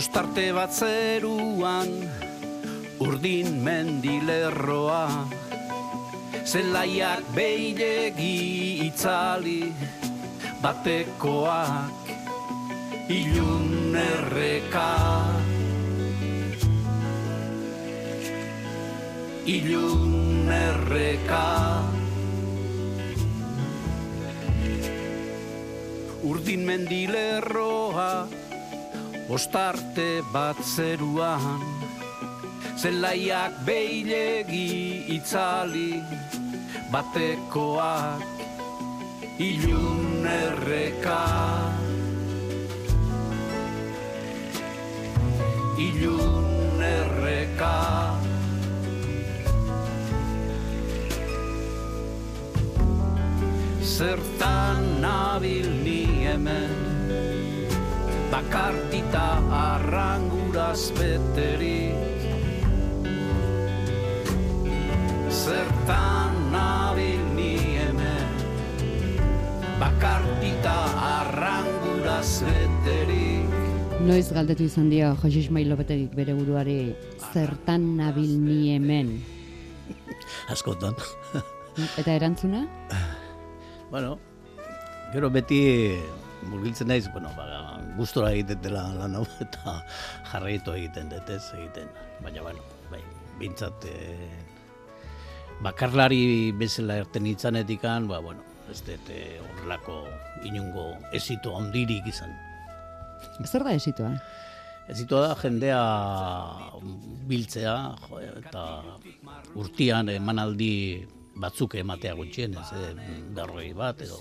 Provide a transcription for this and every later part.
Ostarte bat zeruan urdin mendilerroa. Zelaiak beilegi itzali batekoak ilun erreka. Ilun erreka. Urdin mendilerroa ostarte bat zeruan zelaiak beilegi itzali batekoak ilun erreka ilun erreka zertan nabil ni hemen bakartita arranguraz beterik zertan nabil ni hemen Bakartita arrangura zeterik Noiz galdetu izan dio Jose Ismail Lopetegik bere buruari zertan nabil ni hemen Askotan Eta erantzuna? bueno, gero beti murgiltzen naiz, bueno, ba, gustora egiten dela lan hau eta jarraitu egiten dut ez egiten. Baina, bueno, bai, bintzat eh, bakarlari bezala erten itzanetikan, ba, bueno, ez dut eh, horrelako inungo ezito ondirik izan. Zer da ezitoa? Ezitoa da jendea biltzea jo, eta urtian emanaldi batzuk ematea gutxien, ez eh, berroi bat edo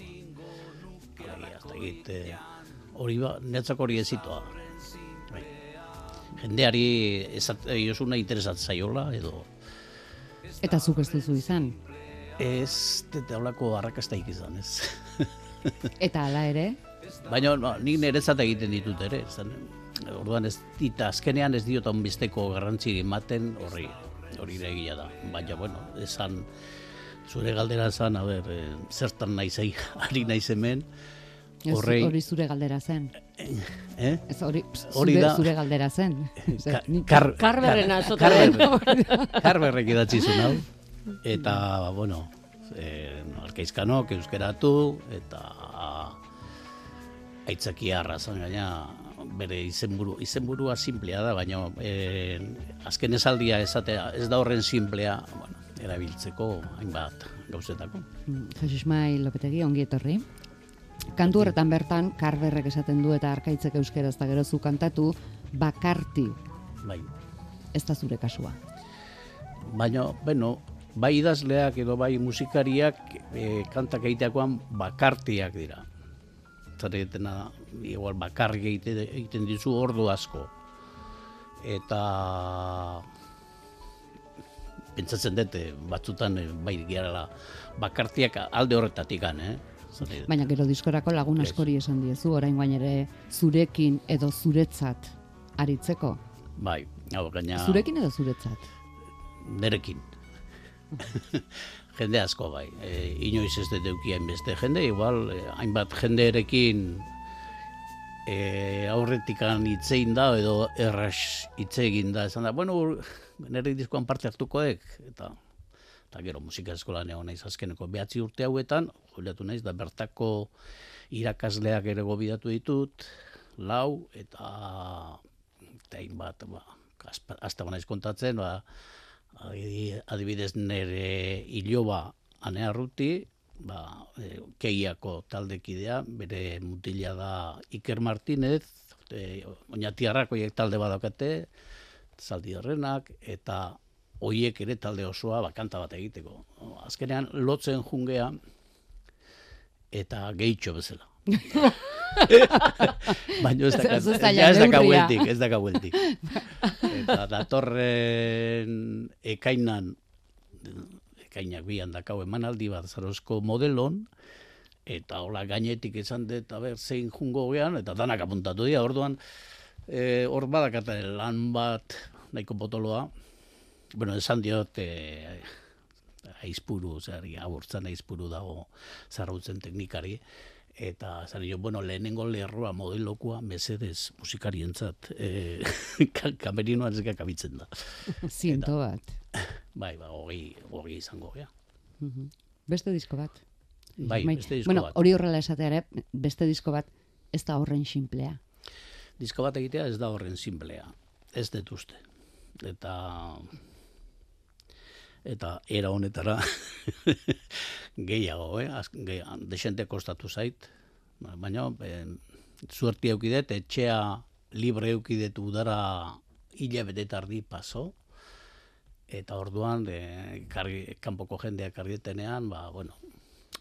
hori, hori ba, netzak hori ezitoa. Bai. Jendeari ezat, interesat zaiola edo Eta zuk ez duzu izan? Ez, eta holako arrakastaik izan, ez. eta hala ere? Baina, no, nik nerezat egiten ditut ere, zan, orduan ez dita, azkenean ez diot onbisteko garrantzi ematen horri, hori egia da. Baina, bueno, esan, zure galdera zan, a ber, e, zertan naiz ari naiz hemen, Horrei... Hori zure galdera zen. Eh? Ez hori, zure, da... zure galdera zen. Kar, karberren azotan. Karberrek idatzi hau. Eta, bueno, eh, alkaizkanok euskeratu, eta aitzakia arrazan gaina bere izenburu, izenburua simplea da, baina eh, azken esaldia esatea ez da horren simplea, bueno, erabiltzeko hainbat gauzetako. Mm, Jesus Mai Lopetegi, ongi etorri. Kantu horretan bertan, karberrek esaten du eta arkaitzek euskeraz da gero zu kantatu, bakarti. Bai. Ez da zure kasua. Baina, bueno, bai idazleak edo bai musikariak e, kantak egiteakoan bakartiak dira. Zaretena, igual bakarrik egiten, egiten dizu ordu asko. Eta pentsatzen dute batzutan bai gerala bakartiak alde horretatik eh? Baina gero diskorako lagun askori esan diezu, orain guain ere zurekin edo zuretzat aritzeko. Bai, hau gaina... Zurekin edo zuretzat? Nerekin. jende asko bai. E, inoiz ez dut eukien beste jende, igual, e, hainbat jendeerekin e, aurretikan itzein da, edo erras itzegin da, esan da, bueno, nire diskoan parte hartukoek, eta eta gero musika eskolan egon naiz azkeneko behatzi urte hauetan, juliatu naiz, da bertako irakasleak ere gobidatu ditut, lau, eta tein bat, ba, azta naiz kontatzen, ba, adibidez nire iloba anea ruti, ba, e, keiako taldekidea, bere mutila da Iker Martinez, e, oinatiarrako talde badakate, zaldi horrenak, eta hoiek ere talde osoa bakanta bat egiteko. Azkenean lotzen jungea eta gehitxo bezala. Baina ez da ez da kaueltik, ez da kaueltik. Eta datorren ekainan ekainak bian dakau emanaldi bat zarozko modelon, eta hola gainetik esan dut, ber, zein jungo gean, eta danak apuntatu dira, orduan, e, hor badakataren lan bat, nahiko potoloa, bueno, esan diot eh, aizpuru, zer, aburtzen aizpuru dago zarrautzen teknikari, eta zan jo, bueno, lehenengo lerroa modelokua mesedez musikarientzat e, kamerinoan ezkak abitzen da. Ziento bat. Bai, ba, hori, hori izango, ja. Mhm. Beste disko bat. Bai, beste disko bueno, bat. hori horrela esatea beste disko bat ez da horren simplea. Disko bat egitea ez da horren simplea. Ez dut uste. Eta eta era honetara gehiago, eh? Az, gehiago, desente kostatu zait. Ba, Baina, e, zuerti eukidet, etxea libre eukidet udara hilabete tardi paso. Eta orduan, e, kargi, kanpoko jendeak kargietenean, ba, bueno,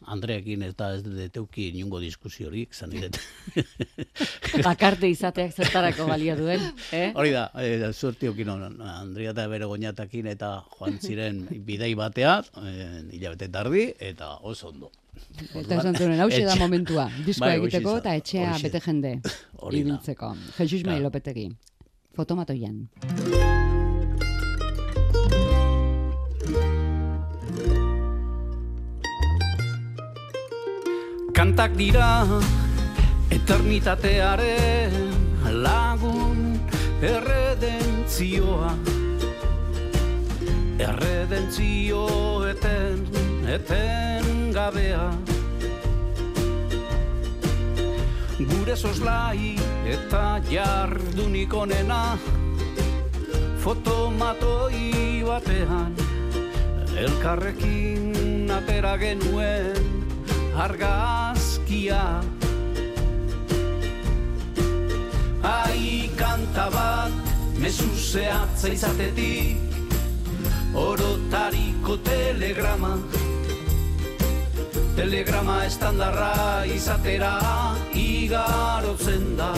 Andreekin ez da ez deteuki inungo diskusiorik, zan idet. Bakarte izateak zertarako balio duen, eh? Hori da, e, zuerti okin Andrea eta bere goñatakin eta joan ziren bidei batea, e, hilabete tardi, eta oso ondo. Eta esan zuen, hau da momentua. Diskoa Bai, hoxe egiteko eta etxea bete jende Hori da. ibiltzeko. Jesus Mai Claro. Lopetegi. Fotomatoian. Kantak dira eternitatearen lagun erredentzioa. Erredentzio eten, eten gabea Gure soslai eta jardunik onena Fotomatoi batean Elkarrekin atera genuen argazkia. Ai kanta bat mezu zehatza izatetik Orotariko telegrama. Telegrama estandarra izatera igarotzen da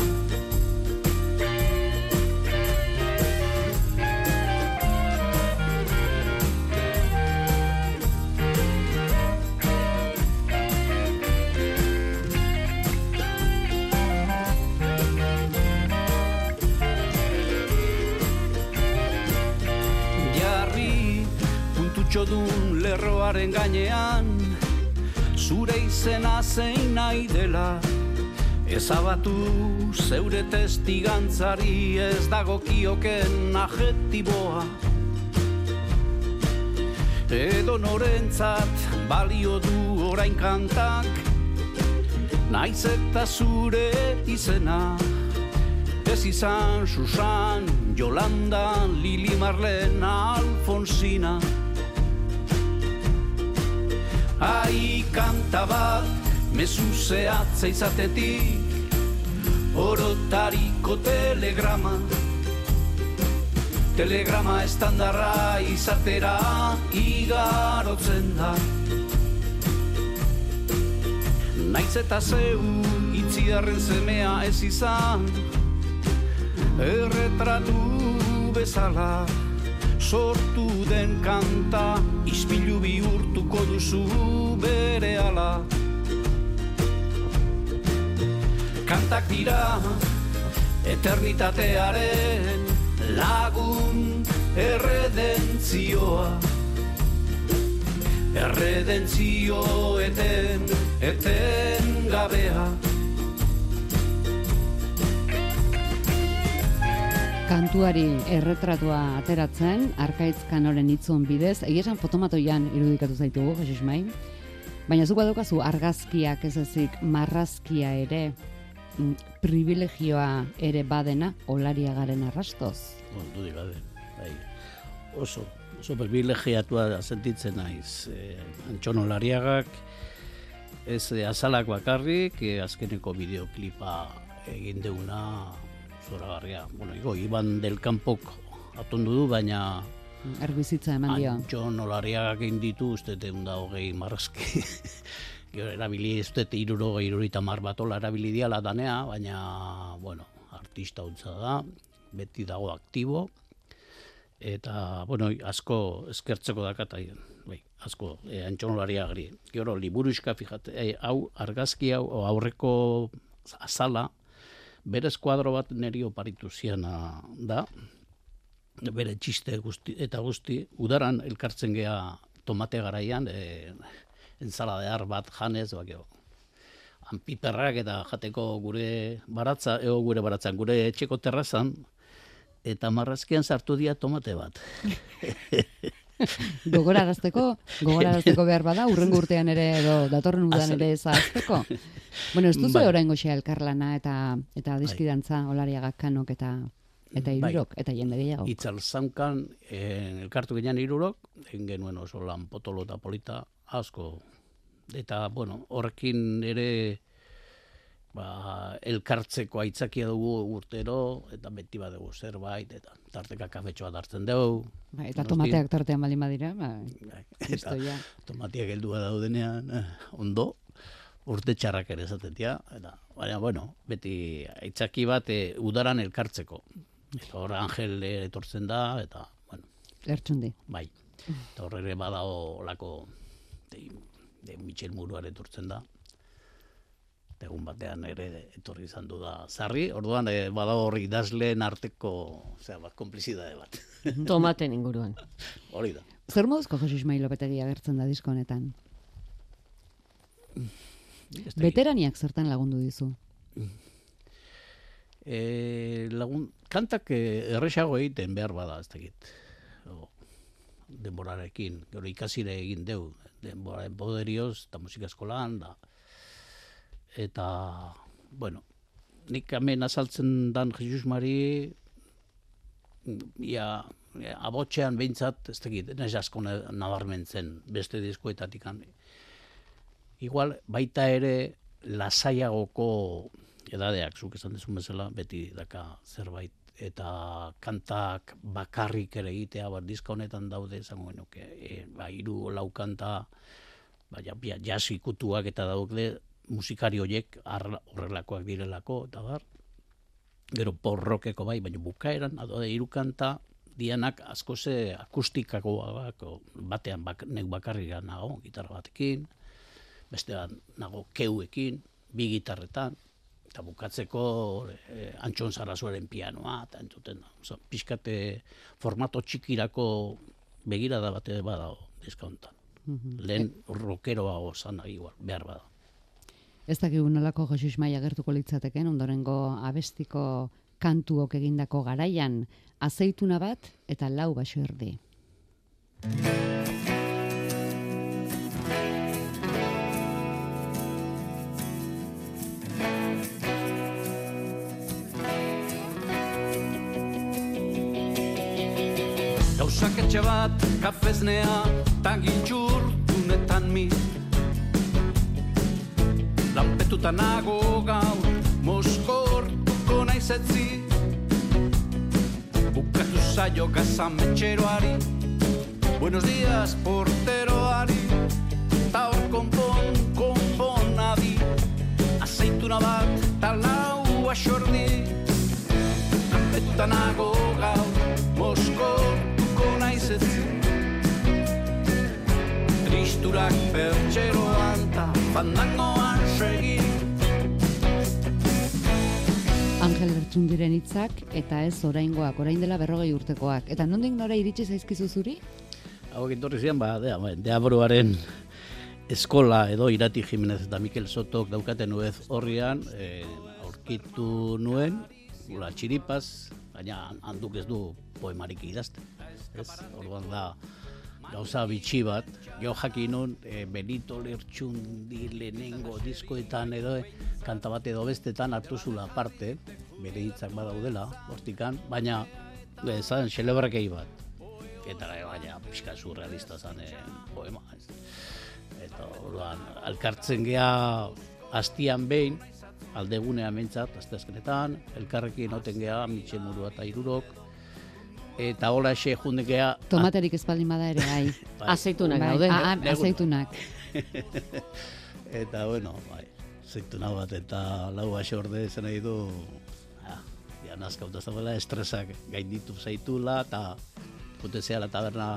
puntutxo dun lerroaren gainean zure izena zein nahi dela. Ezabatu zeure testigantzari ez dagokioken ajetiboa edo norentzat balio du orain kantak naiz eta zure izena. Ez izan Susan, Yolanda, Lili Marlene, Alfonsina Ai kanta bat, mezu zehatza izatetik Orotariko telegrama. Telegrama estandarra izatera igarotzen da. Naiz eta zeu itziarren semea ez izan Erretratu bezala sortu den kanta Ispilu bihurtuko duzu bere ala. Kantak dira eternitatearen lagun erredentzioa. Erredentzio eten, eten gabea Kantuari erretratua ateratzen, arkaitz kanoren itzun bidez, egia esan fotomatoian irudikatu zaitugu, Jesus Mai. Baina zuk badukazu argazkiak ez ezik marrazkia ere, mm, privilegioa ere badena, olaria garen arrastoz. Bon, dudik gabe, bai. Oso, oso privilegiatua sentitzen naiz. E, Antxono Lariagak, ez e, azalak bakarrik, e, azkeneko bideoklipa egin deuna zoragarria. Bueno, igo, Iban del Campok atondu du, baina Erbizitza eman dio. Antxon Olariagak egin ditu, uste deun da hogei marrazki. Gero erabili, ez dut iruro, irurita mar batola erabili diala danea, baina, bueno, artista utza da, beti dago aktibo, eta, bueno, asko eskertzeko dakat aien, bai, asko, e, Antxon Olariagari. Gero, liburuiska, fijate, e, hau, argazki hau, aurreko azala, bere eskuadro bat neri oparitu ziana da, bere txiste guzti, eta guzti, udaran elkartzen gea tomate garaian, e, ensaladehar bat janez, bakeo. piperrak eta jateko gure baratza, eo gure baratzan, gure etxeko terrazan, eta marrazkian sartu dia tomate bat. Gogorarazteko, gogorarazteko behar bada, urrengo urtean ere edo datorren udan ere zahazteko. Bueno, ez duzu Bai. orain goxea elkarlana eta eta adiskidantza olariagak kanok eta eta Bai. irurok eta jende gehiago. Itzal zaunkan, eh, elkartu ginen irurok, egin genuen oso lan potolo eta polita asko. Eta, bueno, horrekin ere ba, elkartzeko aitzakia dugu urtero, eta beti badugu zerbait, eta tarteka kafetxo bat hartzen dugu. Ba, eta Noski. tomateak tartean baldin badira, ba, Eta listo ja. tomatiak heldua daudenean, eh, ondo, urte txarrak ere esaten dira, eta, baina, bueno, beti aitzaki bat eh, udaran elkartzeko. Eta hor Angel etortzen da, eta, bueno, Lertxundi. bai. Eta horre ere badago lako de, de Michel Muruare etortzen da. Egun batean ere etorri izan du da zarri, orduan e, badago hor idazleen arteko, osea, bat, konplizidade bat. Tomaten inguruan. Hori da. Zer moduzko Jose Ismail Lopetegi agertzen da disko honetan? Veteraniak zertan lagundu dizu? E, lagun, kantak eh, erresago egiten behar bada, ez dakit. O, denborarekin, gero ikasire egin deu, denboraren poderioz, eta musika eskolan, da. Eta, bueno, nik hemen azaltzen dan Jesus Mari, ia, ia abotxean behintzat, ez dakit, naiz asko na- nabarmentzen beste diskoetatik Igual, baita ere, lasaiagoko edadeak, zuk esan dezun bezala, beti daka zerbait eta kantak bakarrik ere egitea, bar diska honetan daude, esango genuke, e, ba, hiru lau kanta, ba, ja, ja, jazz ikutuak eta daude, musikari horiek horrelakoak direlako, eta bar, gero porrokeko bai, baina bukaeran, adode hiru kanta, dianak asko ze akustikakoak, o, batean bak, nek bakarrik nago, gitarra batekin, bestean nago keuekin, bi gitarretan, eta bukatzeko e, Antxon Sarasuaren pianoa, eta entzuten da. Oso, pixkate formato txikirako begirada bate badago diska honetan. Lehen rockeroa osan igual, behar bada. Ez dakigu nolako Jose Ismail agertuko litzateken, ondorengo abestiko kantuok egindako garaian, azeituna bat eta lau baso erdi. Gauzak etxe bat, kafeznea, tagintxur, dunetan mi. Lanpetuta nago gaur, moskortuko naizetzi. Bukatu zaio gazametxeroari, buenos días porteroari. Ta hor konpon, konpon adi, azeituna bat, ta lau axordi. Lanpetuta nago gaur, moskortuko naizetzi. Tristurak pertxeroan fandangoan segi. Angel Lertxundiren hitzak eta ez oraingoak, orain dela berrogei urtekoak. Eta nondik nora iritsi zaizkizu zuri? Hau etorri ziren, ba, dea, ba, deabroaren eskola edo Irati Jimenez eta Mikel Sotok daukaten nuez horrian, e, aurkitu nuen, gula txiripaz, baina handuk ez du poemarik idazten. Ez, orduan da, gauza bitxi bat, jo jakin nun, e, Benito Lertxundi lehenengo diskoetan edo, e, kanta bat edo bestetan hartu zula aparte, bere hitzak badaudela, hortikan, baina, e, zan, xelebrakei bat eta ere, baina pixka surrealista zen eh, poema. Ez. Eta orduan, alkartzen gea hastian behin, aldegunea mentzat, asteazkenetan, elkarrekin oten gea, mitxe murua eta irurok, eta hola xe junde gea, Tomaterik espaldin bada ere, bai. bai, Azeitunak bai. daude. Ah, ah, azeitunak. eta bueno, bai, zeituna bat eta lau orde zen nahi du, ja, ja nazkauta zabela estresak gainditu zaitula, eta jute zehala taberna,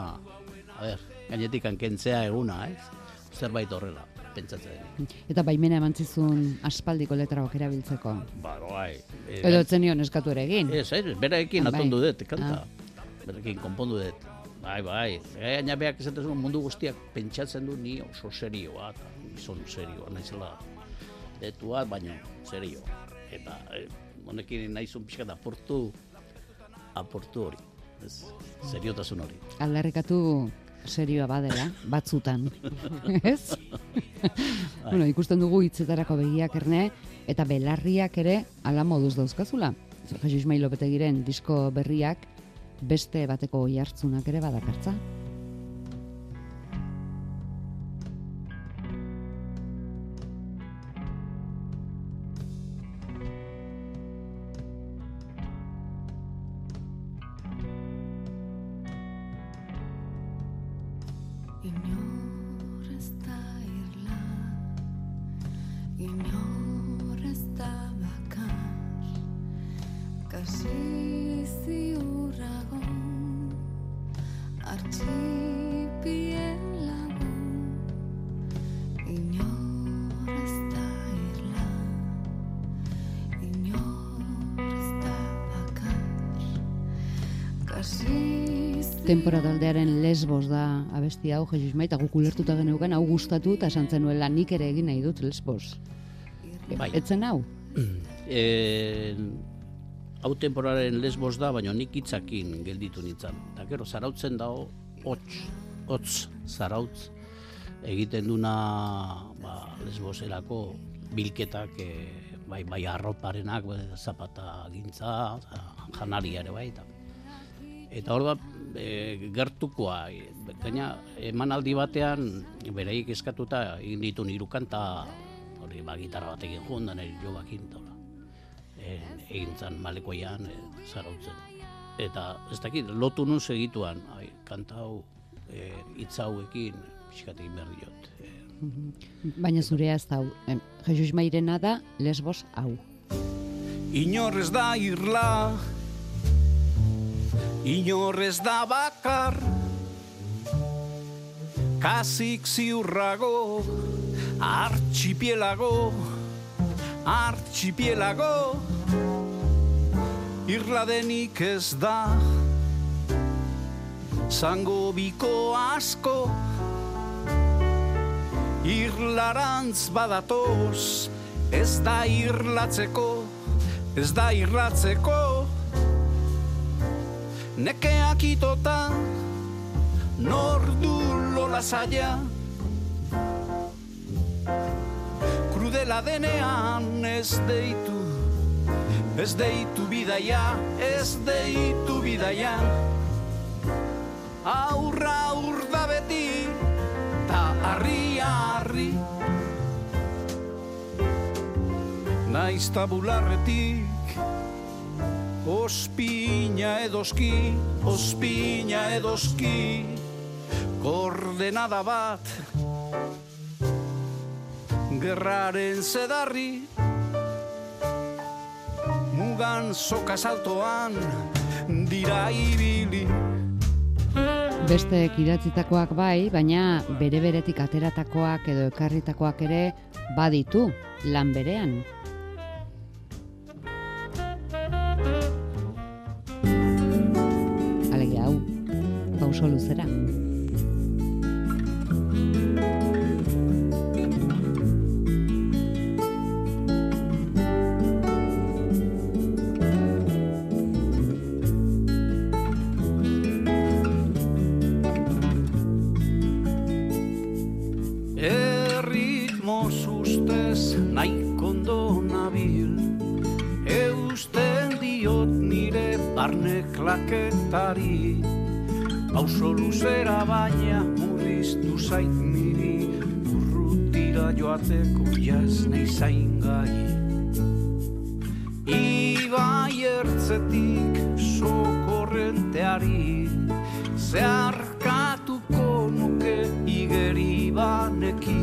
a ber, gainetik kentzea eguna, ez? Zerbait horrela, pentsatzen. Eta baimena eman zizun aspaldiko letraok erabiltzeko. Ba, bai. e, Edo etzen nion eskatu ere egin. Ez, ez, beraekin Ah, bai. atondu dut, kanta. Beraekin konpondu dut. Bai, bai. Gaina beak esaten zuen mundu guztiak pentsatzen du ni oso serioa, eta gizon serioa, naizela. detua, baina serio. Eta e, honekin nahizun pixka da apurtu, apurtu hori. Ez, seriotasun hori. Aldarrikatu serioa badela, batzutan. Ez? bueno, ikusten dugu hitzetarako begiak erne, eta belarriak ere ala moduz dauzkazula. Jesus Ismail Lopetegiren disko berriak beste bateko oihartzunak ere badakartza. Temporadaldearen lesbos da abesti hau, Jesus Ismail, eta guk ulertuta geneukan, hau gustatu eta esan zenuela nik ere egin nahi dut lesbos. Bai. Etzen hau? E, hau temporaren lesbos da, baina nik hitzakin gelditu nintzen. Eta gero, zarautzen dago, hots, hots, zarautz, egiten duna ba, lesboserako bilketak, e, bai, bai arroparenak, bai, zapata gintza, janaria ere bai, eta Eta hor da, e, gertukoa, gaina emanaldi batean, bereik eskatuta egin ditu hiru kanta, hori ba, gitarra batekin joan, da nire jo bakin. E, egin zan malekoian, e, zarautzen. Eta ez dakit, lotu nun segituan, ai, kanta hau, e, hitz hauekin, pixkat egin behar diot. E, Baina zurea ez da. Em, Jesus Ismailena da lesbos hau. Inorrez da irla Inorrez da bakar Kasik ziurrago Artxipielago Artxipielago Irla denik ez da Zango biko asko Irlarantz badatoz Ez da irlatzeko Ez da irlatzeko Nekeak itota Nor du lola zaila. Krudela denean ez deitu Ez deitu bidaia Ez deitu bidaia. Aurra aur da beti Ta harri harri. Naiz tabularretik Ospina edoski, ospina edoski Koordenada bat Gerraren zedarri Mugan soka saltoan Dira ibili Besteek idatzitakoak bai, baina bere beretik ateratakoak edo ekarritakoak ere baditu lan berean. Pauso luzera. Erritmo ustez nahiko ondo nabil Eusten diot nire barne klaketari Pauso luzera baina murriztu zait niri Urrutira joateko jaz nahi zain gai. Ibai ertzetik sokorrenteari Zeharkatuko nuke igeri baneki.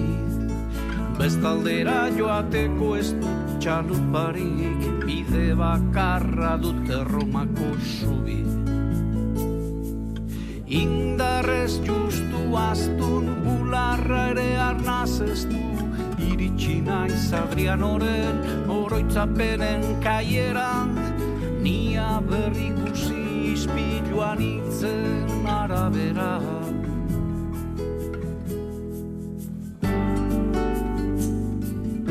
Bestaldera joateko ez dut txaluparik Bide bakarra dut erromako zubi astun bularra ere arnaz ez du Iritsi naiz Adrianoren oroitzapenen kaieran Nia berri guzi ispiluan itzen arabera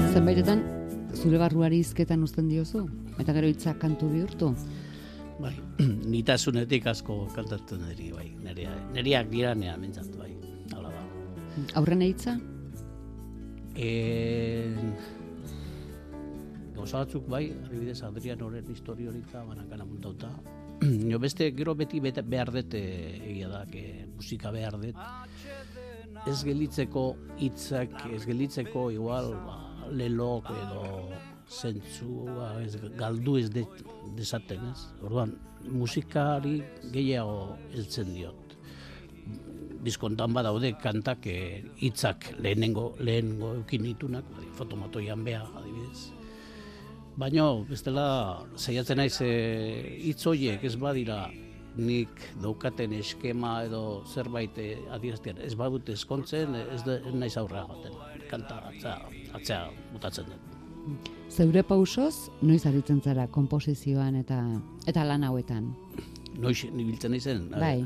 Zenbaitetan zure barruari hizketan uzten diozu? Eta gero hitzak kantu bihurtu? Bai, nitasunetik asko kantatzen diri, bai. Nerea, neriak dira nea mentzat, bai. Hala da. Aurren hitza? En... Gauza batzuk bai, adibidez Adrian horren histori hori eta banakana muntauta. Jo beste gero beti behar dut eh, egia da, que musika behar dut. Ez gelitzeko hitzak, ez gelitzeko igual ba, lelok edo zentzua ez galdu ez de, desaten, ez? Orduan, musikari gehiago heltzen diot diskontan badaude kantak eh, hitzak lehenengo lehenengo eukin ditunak, bai, fotomatoian bea adibidez. Baina, bestela, saiatzen naiz eh, hitz horiek ez badira nik daukaten eskema edo zerbait eh, adieraztean ez badut eskontzen, ez, da, naiz aurrera baten. Kanta atzea, atzea mutatzen dut. Zeure pausoz, noiz aritzen zara komposizioan eta eta lan hauetan? Noiz nibiltzen naizen? Bai.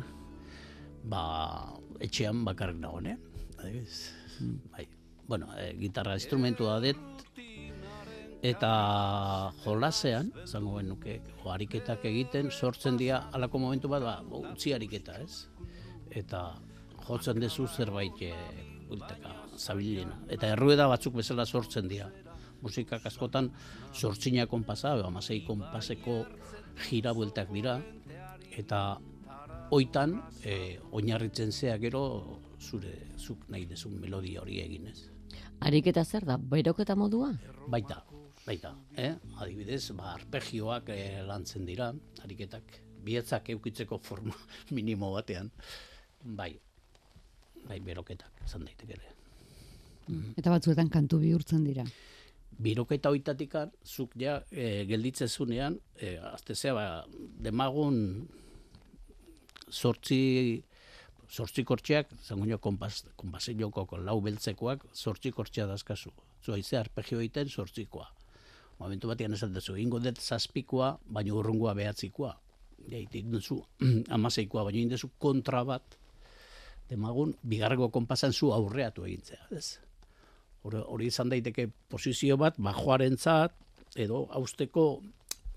Ba, etxean bakarrik nago, ne? Adibidez. Bai. Bueno, e, gitarra instrumentua dut, eta jolasean, zango genuke, o, ariketak egiten, sortzen dira, alako momentu bat, ba, utzi ariketa, ez? Eta jotzen dezu zerbait e, bulteka, zabiliena. Eta errueda batzuk bezala sortzen dira. Musikak askotan sortzina konpasa, amasei konpaseko jira bueltak dira, eta oitan e, oinarritzen zea gero zure zuk nahi dezun melodia hori eginez. Ariketa zer da, beroketa modua? Baita, baita, eh? adibidez, ba, arpegioak eh, lantzen dira, ariketak, bietzak eukitzeko forma minimo batean, bai, bai, beroketak, esan daiteke ere. Eta batzuetan kantu bihurtzen dira. Biroketa hoitatikan, zuk ja e, gelditzen zunean, e, azte zea, ba, demagun sortzi sortzi kortxeak, zango nio konpasilloko lau beltzekoak, sortzi kortxea dazkazu. Zu haize arpegio egiten sortzikoa. Momentu batean esan duzu, ingo dut zazpikoa, baina urrungoa behatzikoa. Egiten duzu, amaseikoa, baina egin duzu kontra bat, demagun, bigarrego konpasan zu aurreatu egintzea. Ez? Hori, hori izan daiteke posizio bat, bajoaren zat, edo hausteko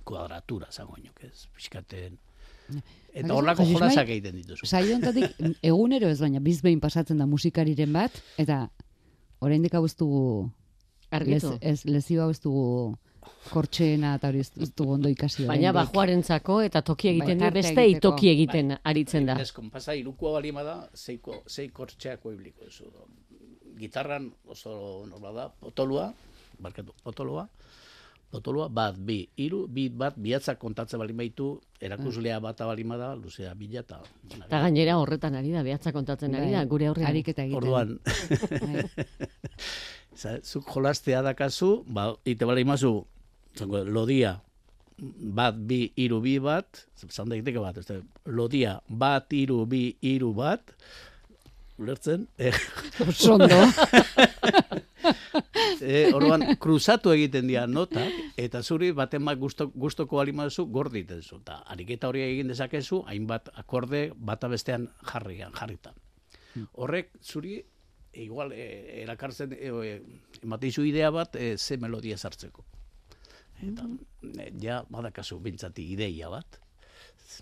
kuadratura, zango nio, ez? Piskaten, Eta horlako Josismai, jolasak egiten dituzu. Saio honetatik egunero ez baina bizbehin pasatzen da musikariren bat eta oraindik hau ez dugu Argitu. ez lezio hau ez dugu kortxeena eta hori ez ez dugu ondo ikasi Baina oraindik. bajoarentzako eta toki egiten Bai, du tarte beste toki egiten aritzen da. Ez, konpasa, irukoa balima da, zeiko, zei kortxeako ibliko duzu. Gitarran oso norma da, potolua, barkatu, potolua, potolua, bat, bi, hiru, bi, bat, bihatzak kontatzen bali baitu, erakuslea bata balima da, luzea bila eta... Eta gainera horretan ari da, behatza kontatzen ari da, Bai, gure aurrean. Ariketa egiten. Orduan, Bai. Za- zuk jolastea dakazu, ba, ite bala imazu, zango, lodia, bat, bi, hiru, bi, bat, zan daiteke bat, ez da, lodia, bat, hiru, bi, hiru, bat, ulertzen, eh, Oso eh, orduan, kruzatu egiten dira notak, eta zuri baten bat gusto, gustoko alimazu gorditen zu. Ta, ariketa hori egin dezakezu, hainbat akorde bata bestean jarrian, jarrita. Horrek zuri, igual, e, erakartzen, e, e, ematen idea bat, e, ze melodia sartzeko. Eta, e, ja, badakazu, bintzati ideia bat.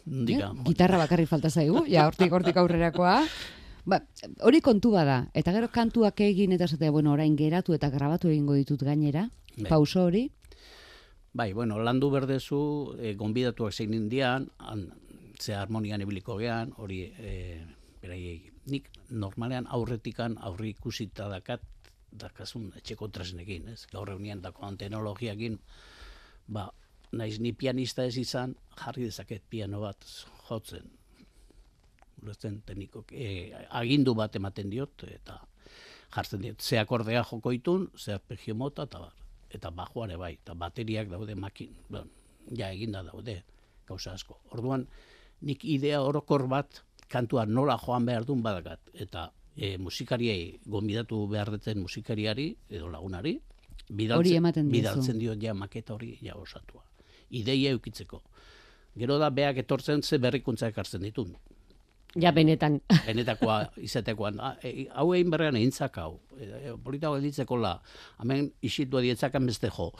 Nondik Eh, Gitarra bakarrik falta zaigu, ja hortik hortik aurrerakoa. Ba, hori kontu bada, eta gero kantuak egin eta esatea, bueno, orain geratu eta grabatu egingo ditut gainera, Bai. pauso hori, Bai, bueno, landu berdezu, e, gonbidatuak zein indian, han, ze harmonian ibiliko gean, hori, e, beraiei, nik normalean aurretikan aurri ikusita dakat, dakasun etxeko tresnekin, ez? Gaur egunean dakoan teknologiakin, ba, naiz ni pianista ez izan, jarri dezaket piano bat jotzen. Ulertzen teknikok, e, agindu bat ematen diot, eta jartzen diot, ze akordea joko itun, ze arpegio mota, eta bar eta bajoare bai, eta bateriak daude makin, bueno, ja eginda daude, gauza asko. Orduan, nik idea orokor bat, kantua nola joan behar duen badakat, eta e, musikariei, gonbidatu behar duten musikariari, edo lagunari, bidaltzen, Hori bidaltzen diot ja maketa hori ja osatua. Ideia eukitzeko. Gero da, beak etortzen ze berrikuntza ekartzen ditun. Ja, benetan. benetakoa izatekoan, ah, e, hau egin berrean egintzak hau. E, e, polita gelditzeko la, hemen isitua dietzakan beste jo.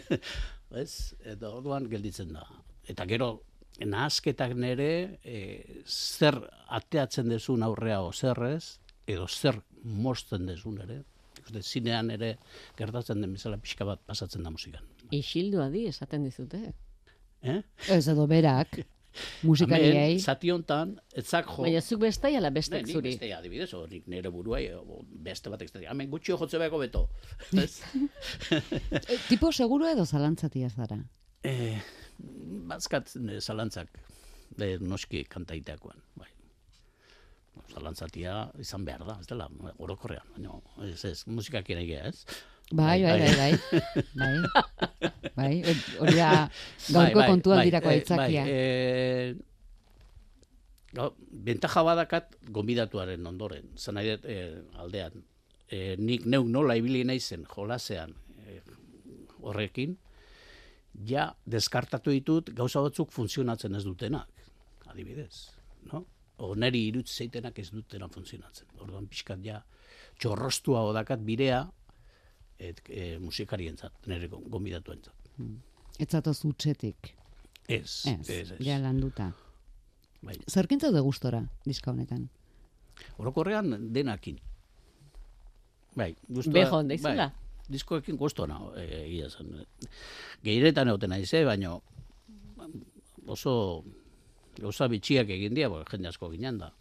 Ez? Eta orduan gelditzen da. Eta gero, nahazketak nere, e, zer ateatzen dezun aurrea o zer ez, edo zer mosten dezun ere. Uste, zinean ere gertatzen den bezala pixka bat pasatzen da musikan. Isildu adi esaten dizute. Eh? Ez edo berak, musikariei. Zati hontan, etzak jo. Baina zuk bestai ala Ne, bestek zuri. beste adibidez, o, nik nire buruai, beste batek da, hemen gutxio jotze behako beto. Ez? E, tipo seguro edo zalantzatia zara. Eh, bazkat eh, zalantzak, de noski kantaiteakoan, bai. Zalantzatia izan behar da, ez dela, orokorrean, baina ez ez, musikak egia ez? Bai, bai, bai, bai. Bai, bai. e, hori da gaurko kontu aldirako eh, aitzakia. Bai, eh, gau, bentaja badakat gombidatuaren ondoren, zan nahi eh, aldean. Eh, nik neuk nola ibili naizen jolasean eh, horrekin, ja deskartatu ditut gauza batzuk funtzionatzen ez dutenak, adibidez. No? O neri irutz zeitenak ez dutena funtzionatzen. Orduan pixkat ja txorrostua odakat birea et, e, musikarientzat, nire gombidatuentzat. Etzatoz utxetik. Ez, Ez, ez, ez. ja landuta. Bai. Zerkintza de gustora, diska honetan. Orokorrean denakin. Bai, gustua, Bejo onda izela. Bai, diskoekin gustu na, e, egia zen. Geiretan egoten naize, baino oso gauza bitxiak egin dira, jende asko ginen da.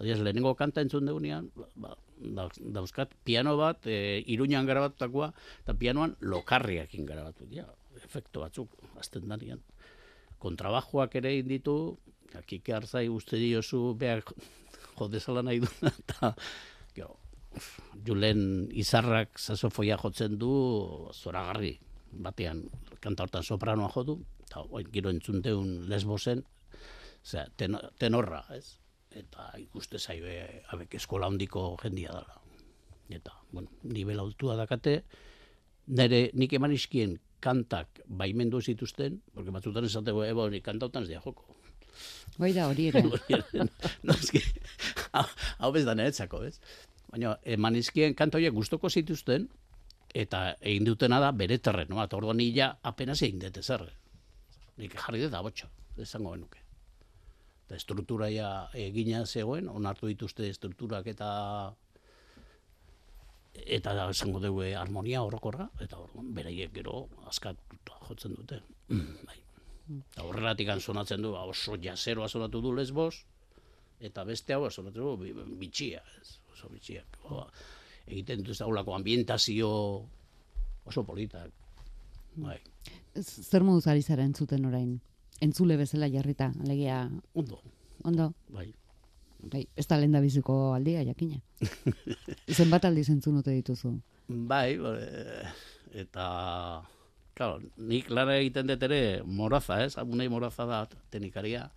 Adiaz, lehenengo kanta entzun deunean, ba, da, dauzkat piano bat, e, iruñan garabatutakoa, eta pianoan lokarriakin garabatu dira. Efekto batzuk, azten danian. Kontrabajoak ere egin ditu, akike hartzai uste diozu behar jodezala nahi duna, eta gero, Julen izarrak saxofoia jotzen du zoragarri batean kanta hortan sopranoa jo du eta gero entzun deun lesbosen osea, ten, tenorra ez eta ikuste zaio abek eskola handiko jendia dela eta bueno nivel altua dakate nire nik eman izkien kantak baimendu zituzten porque batzutan esateko ebo ni kantautan ez dira joko Bai da hori ere. no, eski, hau, bez da niretzako, ez? Baina, eman izkien kanta horiek gustoko zituzten, eta egin dutena da bere terrenoa, eta orduan nila apenas egin dut ezer. Nik jarri dut abotxo, esango genuke. Eta estruktura ja egina zegoen, onartu dituzte estrukturak eta eta esango dugu harmonia orokorra, eta orduan beraiek gero askatuta jotzen dute. bai. Eta horregatik sonatzen du, ba, oso jazeroa sonatu du lesbos, eta beste hau sonatu du bi- bitxia, ez, oso bitxiak. Ba, egiten dut zaulako ambientazio oso politak. Bai, Zer moduz ari zara entzuten orain? Entzule bezala jarrita, alegia, ondo, ondo, bai. bai, ez da lehen biziko aldia, jakina. Zenbat aldiz entzun dituzu? Bai, ba, eh, eta, claro, nik lara egiten dut ere moraza, ez? Amunei moraza da tenikaria,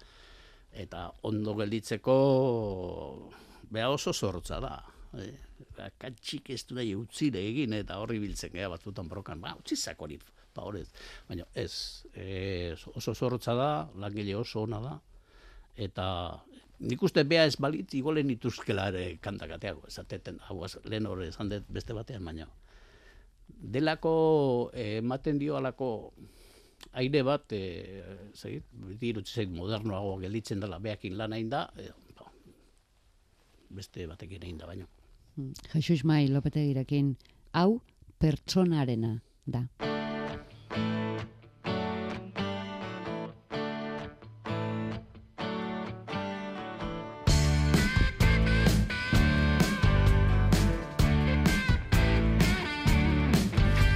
eta ondo gelditzeko beha oso zorrotza da. Eh, katxik ez du nahi utzire egin eta horri biltzen gea batzutan brokan, ba, utzizak hori, horrez. Baina ez, eh, oso zorrotza da, langile oso ona da, eta nik uste beha ez balit, igolen ituzkela ere kantakateago, esateten, hau az- lehen hori esan dut beste batean, baina delako eh, ematen dio alako aire bat, e, zait modernoago gelditzen dela beakin lan hain da, e, beste batekin egin da baino. Jesus Mai Lopetegirekin, hau pertsonarena da.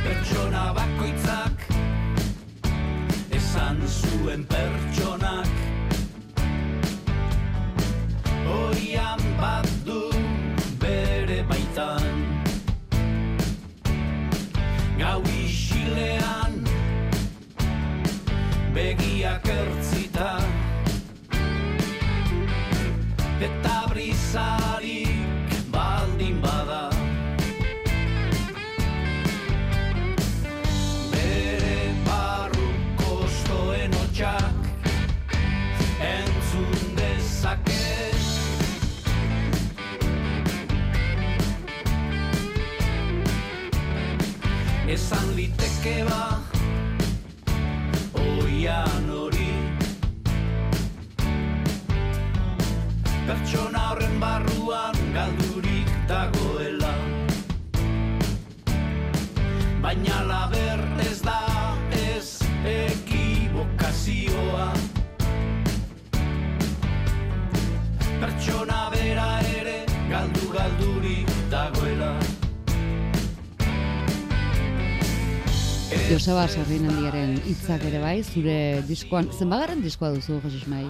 Pertsona bakoitzak esan zuen pertsonak Joseba Sarrinaldiaren hitzak ere bai, zure diskoan, zenbagarren diskoa duzu, Jose Ismail?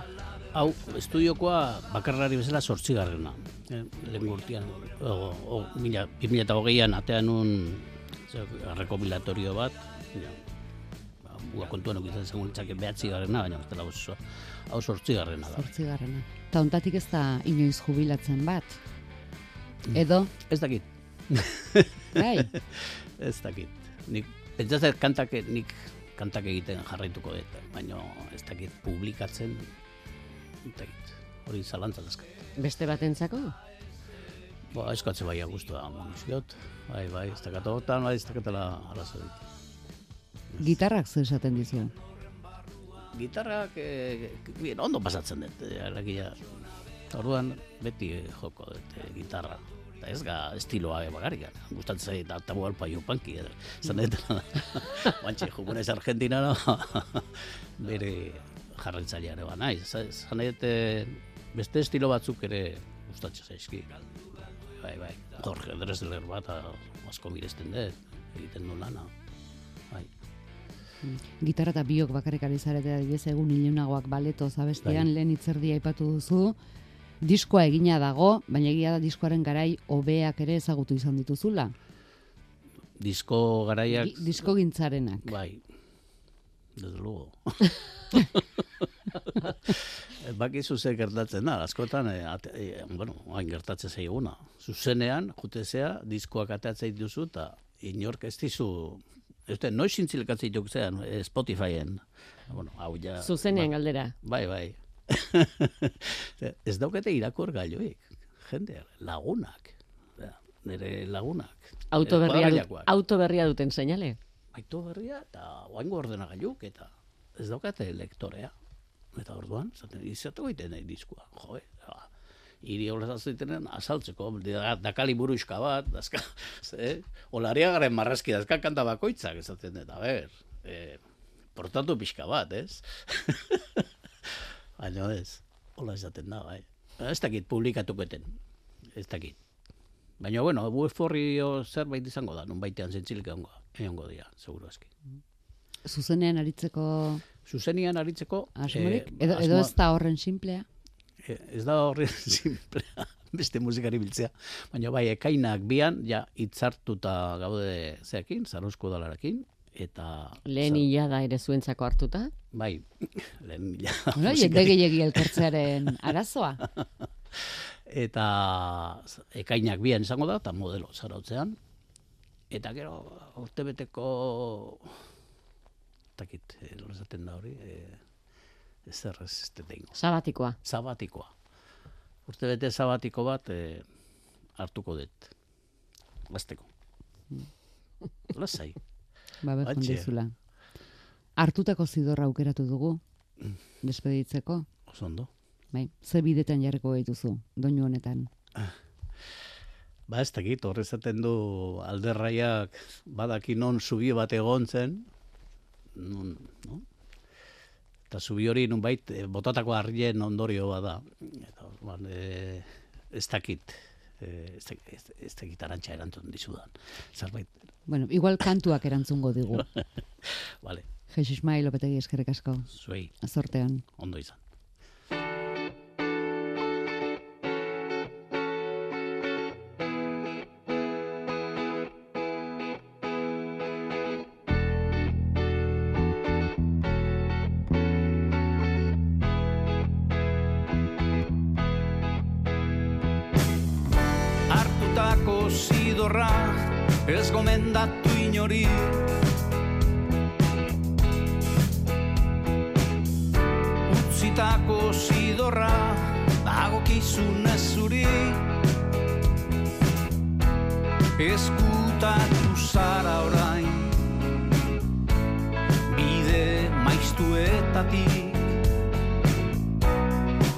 Hau, estudiokoa bakarrari bezala sortzigarrena. Eh, lehen urtean, o, o, mila, 2008an atean un rekomilatorio bat, ja, ba, Ua kontuan okizan zengo litzake behatzi garrena, baina ez dela oso, hau sortzi garrena da. Zortzigarrena. Ta ontatik ez da inoiz jubilatzen bat. Edo, Ez dakit, bai, ez dakit. Nik, pentsatzen kantak, nik kantak egiten jarraituko dut, baina ez dakit publikatzen, ez dakit, hori zalantza dazkat. Beste batentzako? Ba, eskatze bai guztua muniziot, bai, bai, ez dakat hortan, bai, ez dakatela arazo gitarrak zer esaten dizu. Gitarrak, e, bien, ondo pasatzen dut, e, alegia. Orduan, beti eh, joko dut e, gitarra. Eta ez ga estiloa bakarrik, gustatzen zait da tabu alpa jupanki, edo. Zan dut, bantxe, jugunez Argentinara, bere jarraitzailea ba naiz. Zan dut, e, beste estilo batzuk ere gustatzen zaizki. Bai, bai, Jorge Dressler bat, asko miresten dut, egiten du lana. Bai. Gitarra eta biok bakarrik ari zarete adibidez egun ilunagoak baleto zabestian Bai. lehen hitzerdia aipatu duzu. Diskoa egina dago, baina egia da diskoaren garai hobeak ere ezagutu izan dituzula. Disko garaiak... Di- disko gintzarenak. Bai, desde luego. Bakizu ze gertatzen da, askotan, e, ate, e, bueno, hain gertatzen zaiguna. Zuzenean, jutezea, diskoak ateatzea duzu, eta inork ez dizu, dut, noiz intzilekatzen dituk zean, e, Spotifyen. Bueno, hau ja... Zuzenean galdera. Bai, bai. ez daukete irakur gailoik, jende, lagunak. Osea, Nire lagunak. Auto Eh, berria, dut, kuadrillakoak. auto berria duten seinale. Aitu berria eta oaingo ordenagailuk eta ez daukate lektorea. Eta orduan, zaten, izateko egiten nahi diskua. Jo, eh? ba, Iri horretaz azaltzeko, da- dakali buruxka bat, dazka, ze, olariagaren marrazki dazka kanta bakoitzak, esaten dut, a ber, e, portatu pixka bat, ez? Baina ez, hola esaten da, bai. Ez dakit publikatuketen, ez dakit. Baina, bueno, bueforri zerbait izango da, nun baitean zentzilik egongo, egongo dira, seguru aski. Zuzenean aritzeko Zuzenian aritzeko... asmorik? eh, edo, edo asmoa- ez da horren simplea? Eh, ez da horre simplea, beste musikari biltzea. Baina bai, ekainak bian, ja, itzartuta gaude zeakin, zarosko dalarekin, eta... Lehen hila da ere zuentzako hartuta. Bai, lehen Bueno, musikari- jende gehiagi elkartzearen arazoa. eta ekainak bian izango da, eta modelo zarautzean. Eta gero, urtebeteko, takit, eh, esaten da hori, eh, ez zer ez egingo. Sabatikoa. Zabatikoa. Urtebete zabatiko bat eh, hartuko dut. Gazteko. Lasai. Ba, ber, Atxe. dizula. Hartutako zidorra aukeratu dugu, despeditzeko. Oso ondo. Bai, ze bidetan jarriko gaituzu, doinu honetan. Ba ez dakit, horrezaten du alderraiak badaki non zubi bat egon zen, non, no? Eta zubi hori nunbait eh, botatako harrien ondorio bada. Eta orduan, eh, ez dakit, eh, ez dakit, ez, ez dakit arantxa erantzun dizudan. Zerbait, Bueno, igual kantuak erantzungo digu. vale, Jesus Ismail Lopetegi eskerrik asko. zuei, Zortean. ondo izan.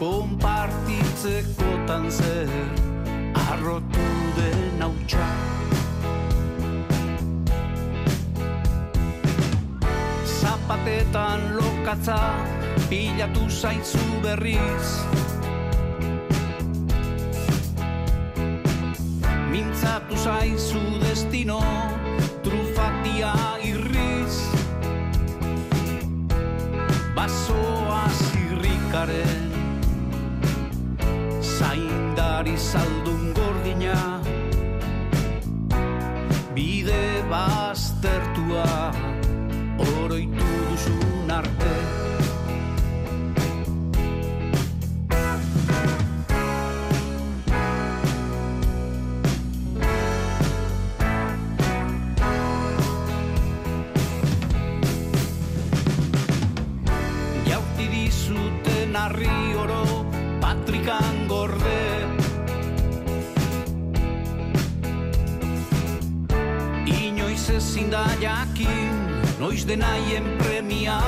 Konpartitzekotan zer Arrotu den hautsa. Zapatetan lokatza Bilatu zaizu berriz. Mintzatu zaizu destino Trufatia irriz. Basoa zirrikaren Zaindari zaldun gordina. Bide baztertua Oroitu duzun arte ezin da jakin, noiz denaien premia.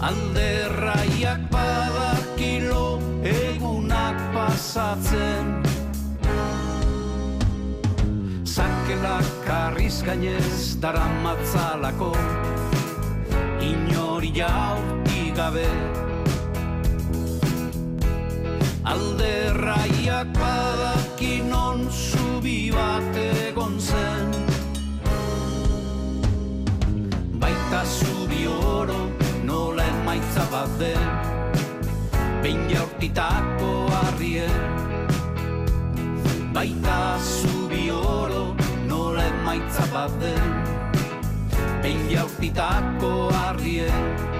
Alderraiak badakilo egunak pasatzen. Zakelak karriz gainez daramatzalako Inori jaurti gabe Alderraiak badakin non zubi bat egon zen. Baita zubi oro nola emaitza bat den. Behin jaurtitako harrien Baita zubi oro nola emaitza bat den. Behin jaurtitako harrien